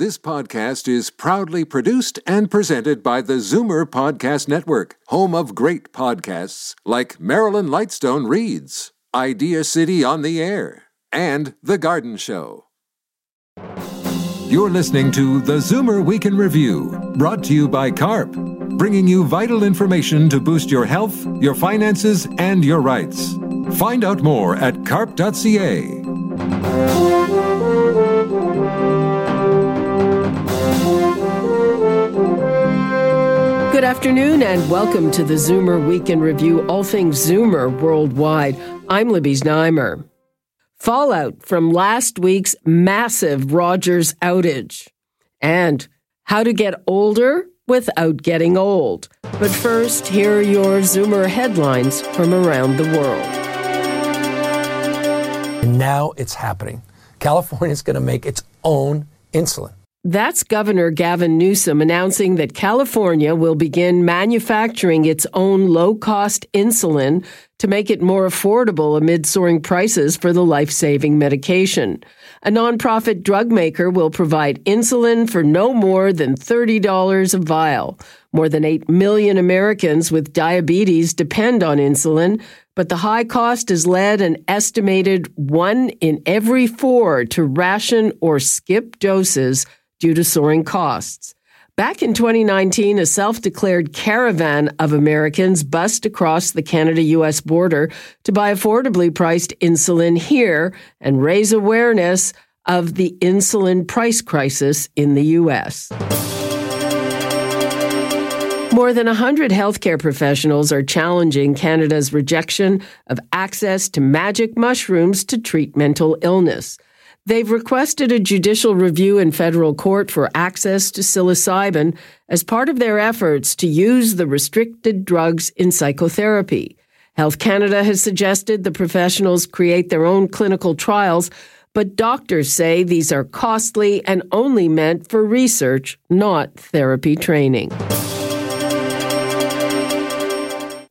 This podcast is proudly produced and presented by the Zoomer Podcast Network, home of great podcasts like Marilyn Lightstone Reads, Idea City on the Air, and The Garden Show. You're listening to the Zoomer Week in Review, brought to you by CARP, bringing you vital information to boost your health, your finances, and your rights. Find out more at carp.ca. Good afternoon and welcome to the Zoomer Week in Review, all things Zoomer worldwide. I'm Libby Znaimer. Fallout from last week's massive Rogers outage and how to get older without getting old. But first, here are your Zoomer headlines from around the world. And now it's happening. California is going to make its own insulin. That's Governor Gavin Newsom announcing that California will begin manufacturing its own low cost insulin to make it more affordable amid soaring prices for the life saving medication. A nonprofit drug maker will provide insulin for no more than $30 a vial. More than 8 million Americans with diabetes depend on insulin, but the high cost has led an estimated one in every four to ration or skip doses due to soaring costs. Back in 2019, a self declared caravan of Americans bussed across the Canada US border to buy affordably priced insulin here and raise awareness of the insulin price crisis in the US. More than 100 healthcare professionals are challenging Canada's rejection of access to magic mushrooms to treat mental illness. They've requested a judicial review in federal court for access to psilocybin as part of their efforts to use the restricted drugs in psychotherapy. Health Canada has suggested the professionals create their own clinical trials, but doctors say these are costly and only meant for research, not therapy training.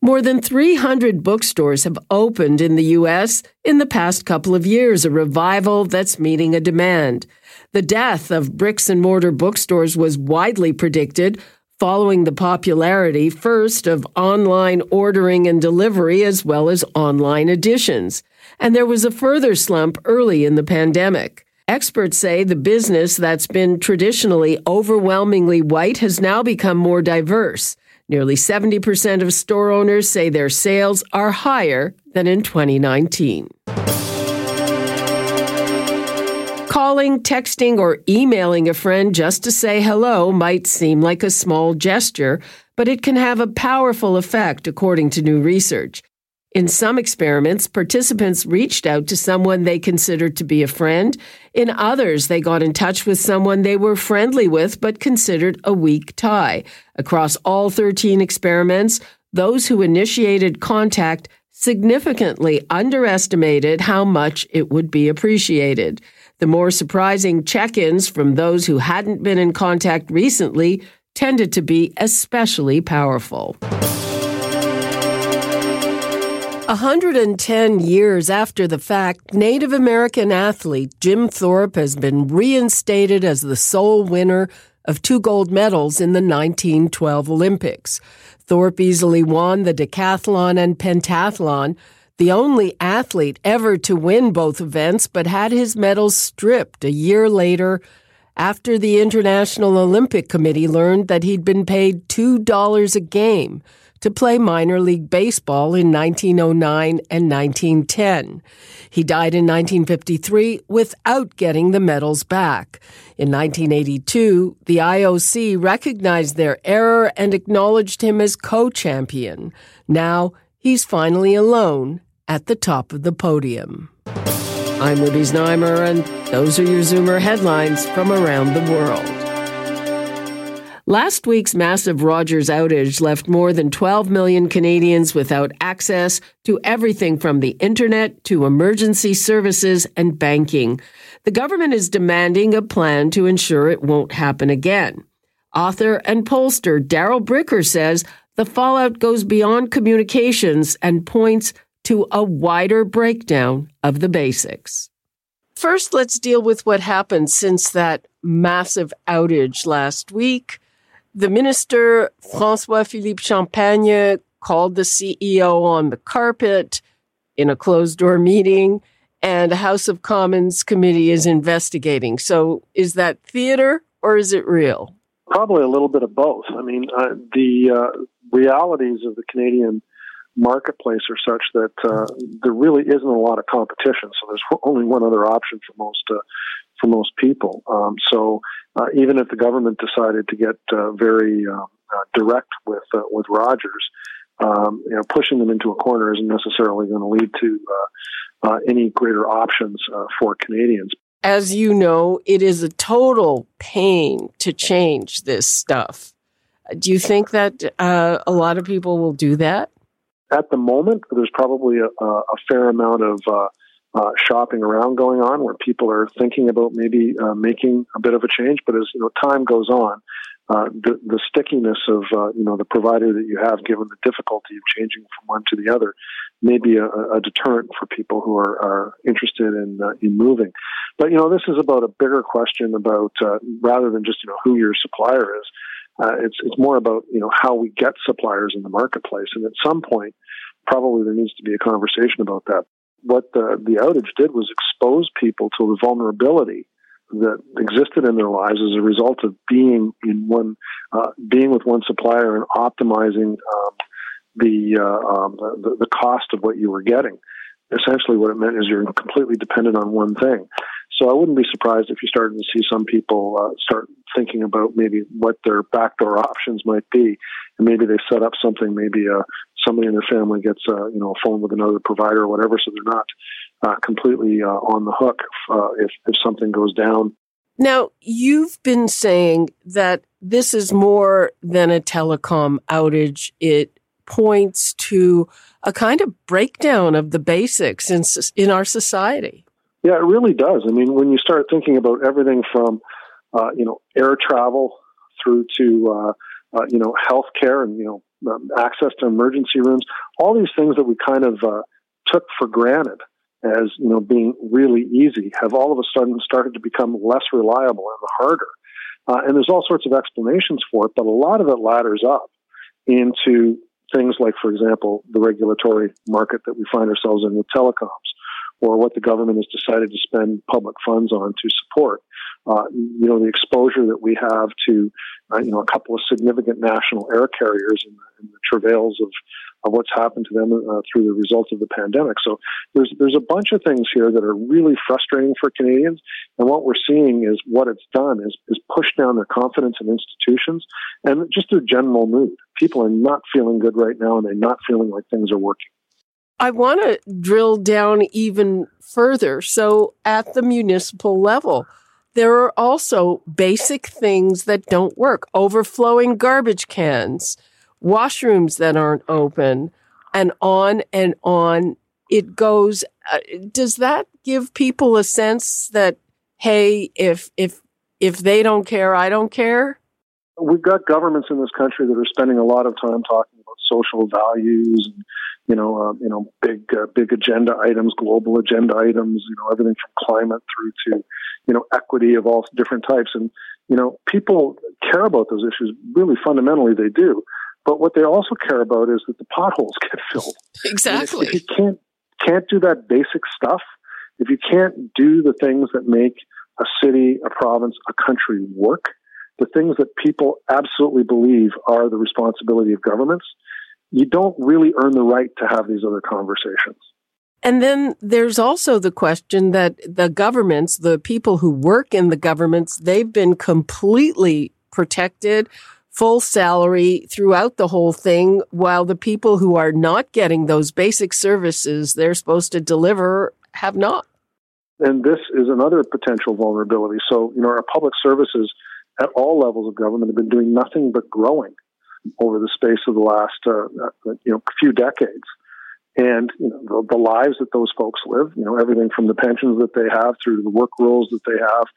More than 300 bookstores have opened in the U.S. in the past couple of years, a revival that's meeting a demand. The death of bricks and mortar bookstores was widely predicted following the popularity first of online ordering and delivery as well as online editions. And there was a further slump early in the pandemic. Experts say the business that's been traditionally overwhelmingly white has now become more diverse. Nearly 70% of store owners say their sales are higher than in 2019. Calling, texting, or emailing a friend just to say hello might seem like a small gesture, but it can have a powerful effect, according to new research. In some experiments, participants reached out to someone they considered to be a friend. In others, they got in touch with someone they were friendly with but considered a weak tie. Across all 13 experiments, those who initiated contact significantly underestimated how much it would be appreciated. The more surprising check ins from those who hadn't been in contact recently tended to be especially powerful. 110 years after the fact, Native American athlete Jim Thorpe has been reinstated as the sole winner of two gold medals in the 1912 Olympics. Thorpe easily won the decathlon and pentathlon, the only athlete ever to win both events, but had his medals stripped a year later after the International Olympic Committee learned that he'd been paid $2 a game to play minor league baseball in 1909 and 1910. He died in 1953 without getting the medals back. In 1982, the IOC recognized their error and acknowledged him as co-champion. Now, he's finally alone at the top of the podium. I'm Libby Znaimer, and those are your Zoomer headlines from around the world. Last week's massive Rogers outage left more than 12 million Canadians without access to everything from the internet to emergency services and banking. The government is demanding a plan to ensure it won't happen again. Author and pollster Darrell Bricker says the fallout goes beyond communications and points to a wider breakdown of the basics. First, let's deal with what happened since that massive outage last week. The minister, Francois Philippe Champagne, called the CEO on the carpet in a closed door meeting, and a House of Commons committee is investigating. So, is that theater or is it real? Probably a little bit of both. I mean, uh, the uh, realities of the Canadian marketplace are such that uh, there really isn't a lot of competition. So there's only one other option for most uh, for most people. Um, so uh, even if the government decided to get uh, very uh, uh, direct with with Rogers, um, you know, pushing them into a corner isn't necessarily going to lead to any greater options for Canadians. As you know, it is a total pain to change this stuff. Do you think that a lot of people will do that? At the moment, there's probably a, a fair amount of uh, uh, shopping around going on where people are thinking about maybe uh, making a bit of a change. But as you know, time goes on, uh, the, the stickiness of uh, you know the provider that you have, given the difficulty of changing from one to the other, may be a, a deterrent for people who are, are interested in uh, in moving. But you know, this is about a bigger question about rather than just you know who your supplier is. Uh, it's it's more about you know how we get suppliers in the marketplace, and at some point, probably there needs to be a conversation about that. What the the outage did was expose people to the vulnerability that existed in their lives as a result of being in one, uh, being with one supplier and optimizing um, the, uh, um, the the cost of what you were getting. Essentially, what it meant is you're completely dependent on one thing. So I wouldn't be surprised if you started to see some people uh, start thinking about maybe what their backdoor options might be, and maybe they set up something. Maybe uh, somebody in their family gets uh, you know a phone with another provider or whatever, so they're not uh, completely uh, on the hook uh, if if something goes down. Now you've been saying that this is more than a telecom outage. It points to a kind of breakdown of the basics in in our society. Yeah, it really does. I mean, when you start thinking about everything from, uh, you know, air travel through to, uh, uh, you know, healthcare and, you know, um, access to emergency rooms, all these things that we kind of uh, took for granted as, you know, being really easy have all of a sudden started to become less reliable and harder. Uh, and there's all sorts of explanations for it, but a lot of it ladders up into things like, for example, the regulatory market that we find ourselves in with telecoms or what the government has decided to spend public funds on to support. Uh, you know, the exposure that we have to, uh, you know, a couple of significant national air carriers and, and the travails of, of what's happened to them uh, through the results of the pandemic. So there's there's a bunch of things here that are really frustrating for Canadians, and what we're seeing is what it's done is is pushed down their confidence in institutions and just their general mood. People are not feeling good right now, and they're not feeling like things are working. I want to drill down even further. So, at the municipal level, there are also basic things that don't work overflowing garbage cans, washrooms that aren't open, and on and on it goes. Uh, does that give people a sense that, hey, if, if, if they don't care, I don't care? We've got governments in this country that are spending a lot of time talking about social values and you know, uh, you know, big, uh, big agenda items, global agenda items, you know, everything from climate through to, you know, equity of all different types. And, you know, people care about those issues. Really fundamentally, they do. But what they also care about is that the potholes get filled. Exactly. If, if you can't, can't do that basic stuff, if you can't do the things that make a city, a province, a country work, the things that people absolutely believe are the responsibility of governments, you don't really earn the right to have these other conversations. And then there's also the question that the governments, the people who work in the governments, they've been completely protected, full salary throughout the whole thing, while the people who are not getting those basic services they're supposed to deliver have not. And this is another potential vulnerability. So, you know, our public services at all levels of government have been doing nothing but growing over the space of the last uh, uh, you know few decades. And you know the, the, lives that those folks live, you know everything from the pensions that they have, through the work rules that they have,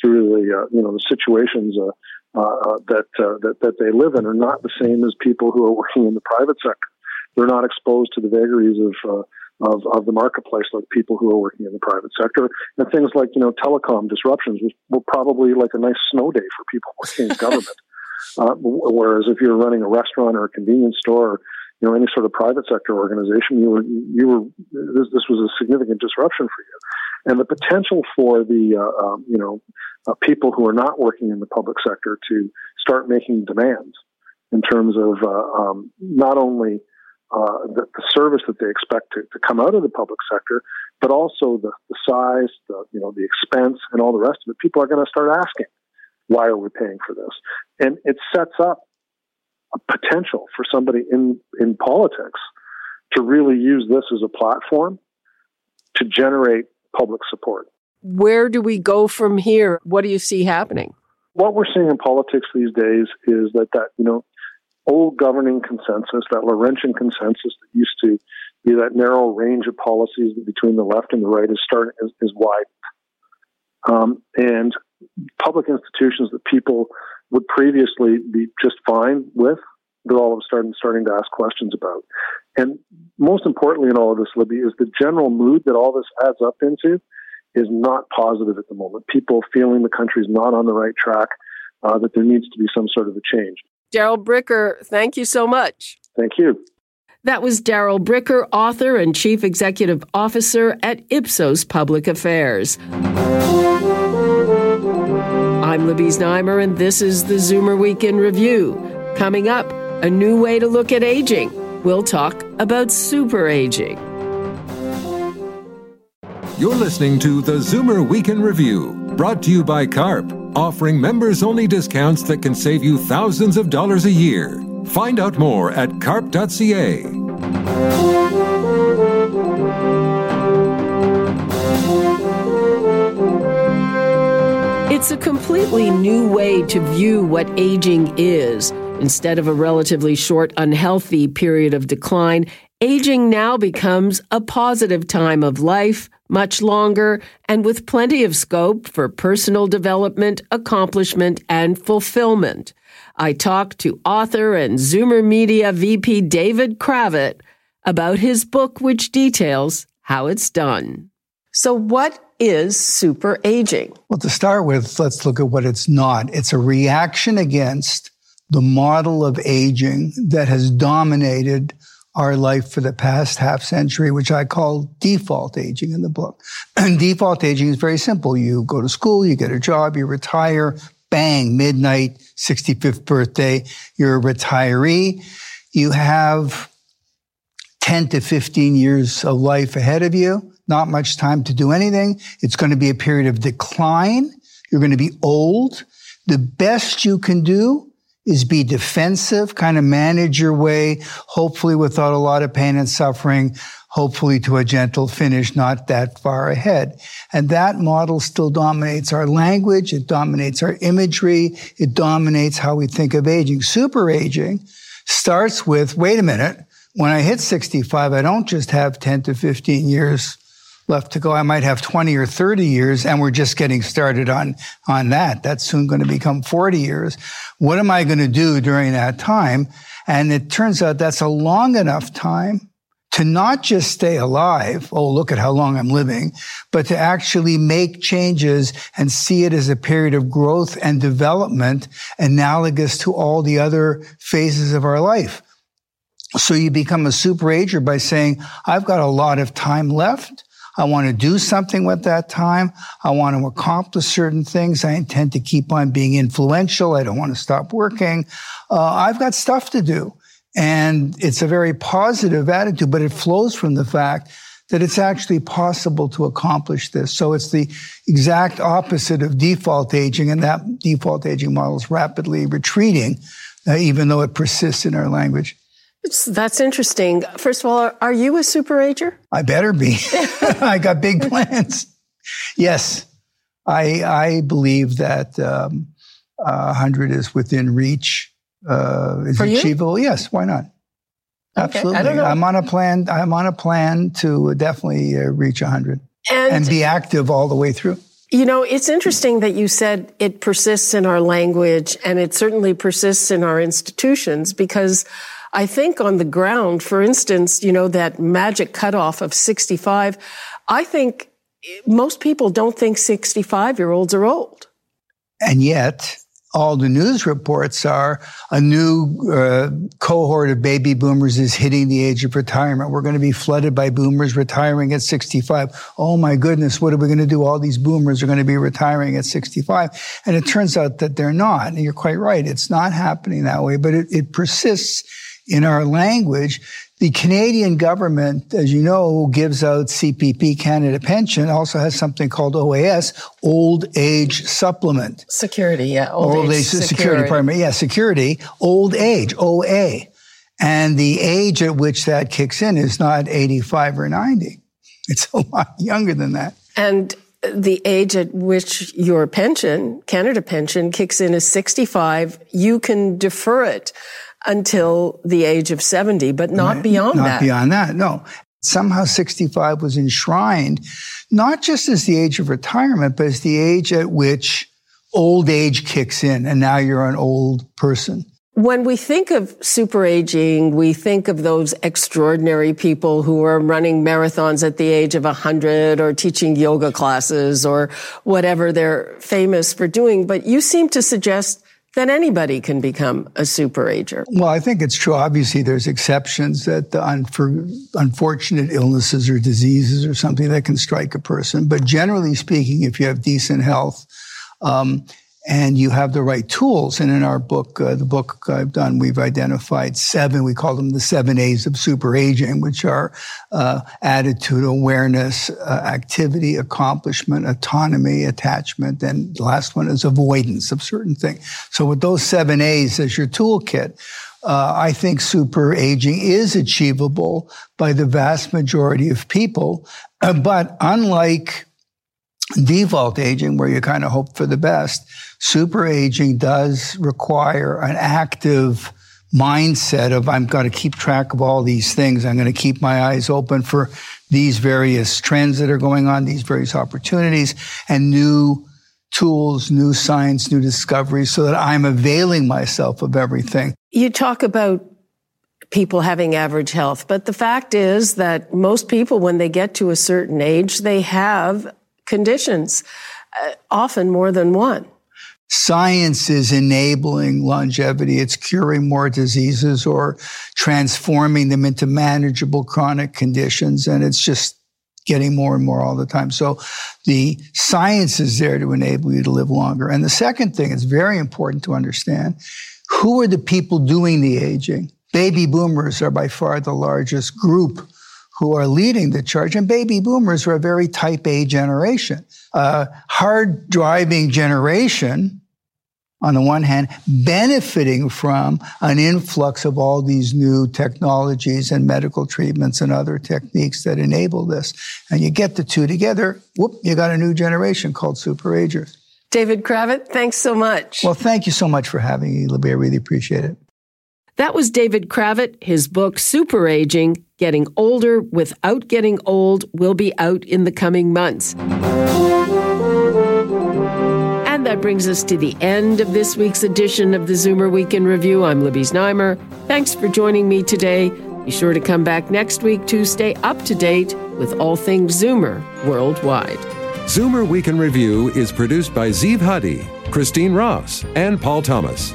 through the uh, you know the situations uh, uh that, uh, that that they live in, are not the same as people who are working in the private sector. They're not exposed to the vagaries of of, of the marketplace, like people who are working in the private sector. And things like, you know, telecom disruptions were probably like a nice snow day for people working in government. Uh, whereas if you're running a restaurant or a convenience store, or, you know, any sort of private sector organization, you were, you were, this, this was a significant disruption for you. And the potential for the, uh, um, you know, uh, people who are not working in the public sector to start making demands in terms of uh, um, not only uh, the, the, service that they expect to, to, come out of the public sector, but also the, the, size, the you know the expense, and all the rest of it. People are going to start asking, "Why are we paying for this?" And it sets up a potential for somebody in in politics to really use this as a platform to generate public support. Where do we go from here? What do you see happening? What we're seeing in politics these days is that that you know old governing consensus, that Laurentian consensus that used to be that narrow range of policies between the left and the right is starting is, is wide. Um, and public institutions that people would previously be just fine with, they're all of a sudden starting to ask questions about. And most importantly in all of this, Libby, is the general mood that all this adds up into is not positive at the moment. People feeling the country's not on the right track, uh, that there needs to be some sort of a change. Darrell Bricker, thank you so much. Thank you. That was Darrell Bricker, author and chief executive officer at Ipsos Public Affairs. I'm Libby Znaimer, and this is the Zoomer Week in Review. Coming up, a new way to look at aging. We'll talk about super aging. You're listening to the Zoomer Week in Review, brought to you by CARP offering members only discounts that can save you thousands of dollars a year. Find out more at carp.ca. It's a completely new way to view what aging is. Instead of a relatively short, unhealthy period of decline, aging now becomes a positive time of life much longer, and with plenty of scope for personal development, accomplishment, and fulfillment. I talked to author and Zoomer Media VP David Cravit about his book, which details how it's done. So, what is super aging? Well, to start with, let's look at what it's not. It's a reaction against the model of aging that has dominated our life for the past half century, which I call default aging in the book. And default aging is very simple. You go to school, you get a job, you retire, bang, midnight, 65th birthday, you're a retiree. You have 10 to 15 years of life ahead of you, not much time to do anything. It's going to be a period of decline. You're going to be old. The best you can do is be defensive, kind of manage your way, hopefully without a lot of pain and suffering, hopefully to a gentle finish, not that far ahead. And that model still dominates our language. It dominates our imagery. It dominates how we think of aging. Super aging starts with, wait a minute, when I hit 65, I don't just have 10 to 15 years left to go. I might have 20 or 30 years and we're just getting started on, on that. That's soon going to become 40 years. What am I going to do during that time? And it turns out that's a long enough time to not just stay alive. Oh, look at how long I'm living, but to actually make changes and see it as a period of growth and development analogous to all the other phases of our life. So you become a super ager by saying, I've got a lot of time left. I want to do something with that time. I want to accomplish certain things. I intend to keep on being influential. I don't want to stop working. Uh, I've got stuff to do. And it's a very positive attitude, but it flows from the fact that it's actually possible to accomplish this. So it's the exact opposite of default aging, and that default aging model is rapidly retreating, uh, even though it persists in our language. That's interesting. First of all, are you a super ager? I better be. I got big plans. Yes, I I believe that um, uh, 100 is within reach. Uh, is For achievable? You? Yes. Why not? Absolutely. Okay, I'm on a plan. I'm on a plan to definitely uh, reach 100 and, and be active all the way through. You know, it's interesting that you said it persists in our language and it certainly persists in our institutions because I think on the ground, for instance, you know, that magic cutoff of 65, I think most people don't think 65 year olds are old. And yet, all the news reports are a new uh, cohort of baby boomers is hitting the age of retirement. We're going to be flooded by boomers retiring at 65. Oh my goodness, what are we going to do? All these boomers are going to be retiring at 65. And it turns out that they're not. And you're quite right. It's not happening that way, but it, it persists in our language the Canadian government, as you know, gives out CPP Canada Pension, also has something called OAS, Old Age Supplement. Security, yeah. Old, old age, age security. security, pardon Yeah, security, old age, OA. And the age at which that kicks in is not 85 or 90. It's a lot younger than that. And the age at which your pension, Canada pension, kicks in is 65. You can defer it until the age of 70, but not right. beyond not that. Not beyond that, no. Somehow 65 was enshrined, not just as the age of retirement, but as the age at which old age kicks in, and now you're an old person. When we think of super aging, we think of those extraordinary people who are running marathons at the age of 100 or teaching yoga classes or whatever they're famous for doing. But you seem to suggest that anybody can become a super ager. Well, I think it's true. Obviously, there's exceptions that the unfor- unfortunate illnesses or diseases or something that can strike a person. But generally speaking, if you have decent health, um, and you have the right tools. And in our book, uh, the book I've done, we've identified seven. We call them the seven A's of super aging, which are uh, attitude, awareness, uh, activity, accomplishment, autonomy, attachment, and the last one is avoidance of certain things. So with those seven A's as your toolkit. Uh, I think super aging is achievable by the vast majority of people. But unlike default aging, where you kind of hope for the best, super aging does require an active mindset of I'm going to keep track of all these things. I'm going to keep my eyes open for these various trends that are going on, these various opportunities and new tools, new science, new discoveries so that I'm availing myself of everything. You talk about people having average health, but the fact is that most people, when they get to a certain age, they have conditions, uh, often more than one. Science is enabling longevity. It's curing more diseases or transforming them into manageable chronic conditions. And it's just getting more and more all the time. So the science is there to enable you to live longer. And the second thing is very important to understand. Who are the people doing the aging? Baby boomers are by far the largest group who are leading the charge. And baby boomers are a very type A generation, a hard driving generation. On the one hand, benefiting from an influx of all these new technologies and medical treatments and other techniques that enable this. And you get the two together, whoop, you got a new generation called super agers. David Cravit, thanks so much. Well, thank you so much for having me, Libby. I really appreciate it. That was David Cravit. His book, Super Aging Getting Older Without Getting Old, will be out in the coming months. And that brings us to the end of this week's edition of the Zoomer Week in Review. I'm Libby Znaimer. Thanks for joining me today. Be sure to come back next week to stay up to date with all things Zoomer worldwide. Zoomer Week in Review is produced by Zeev Huddy, Christine Ross, and Paul Thomas.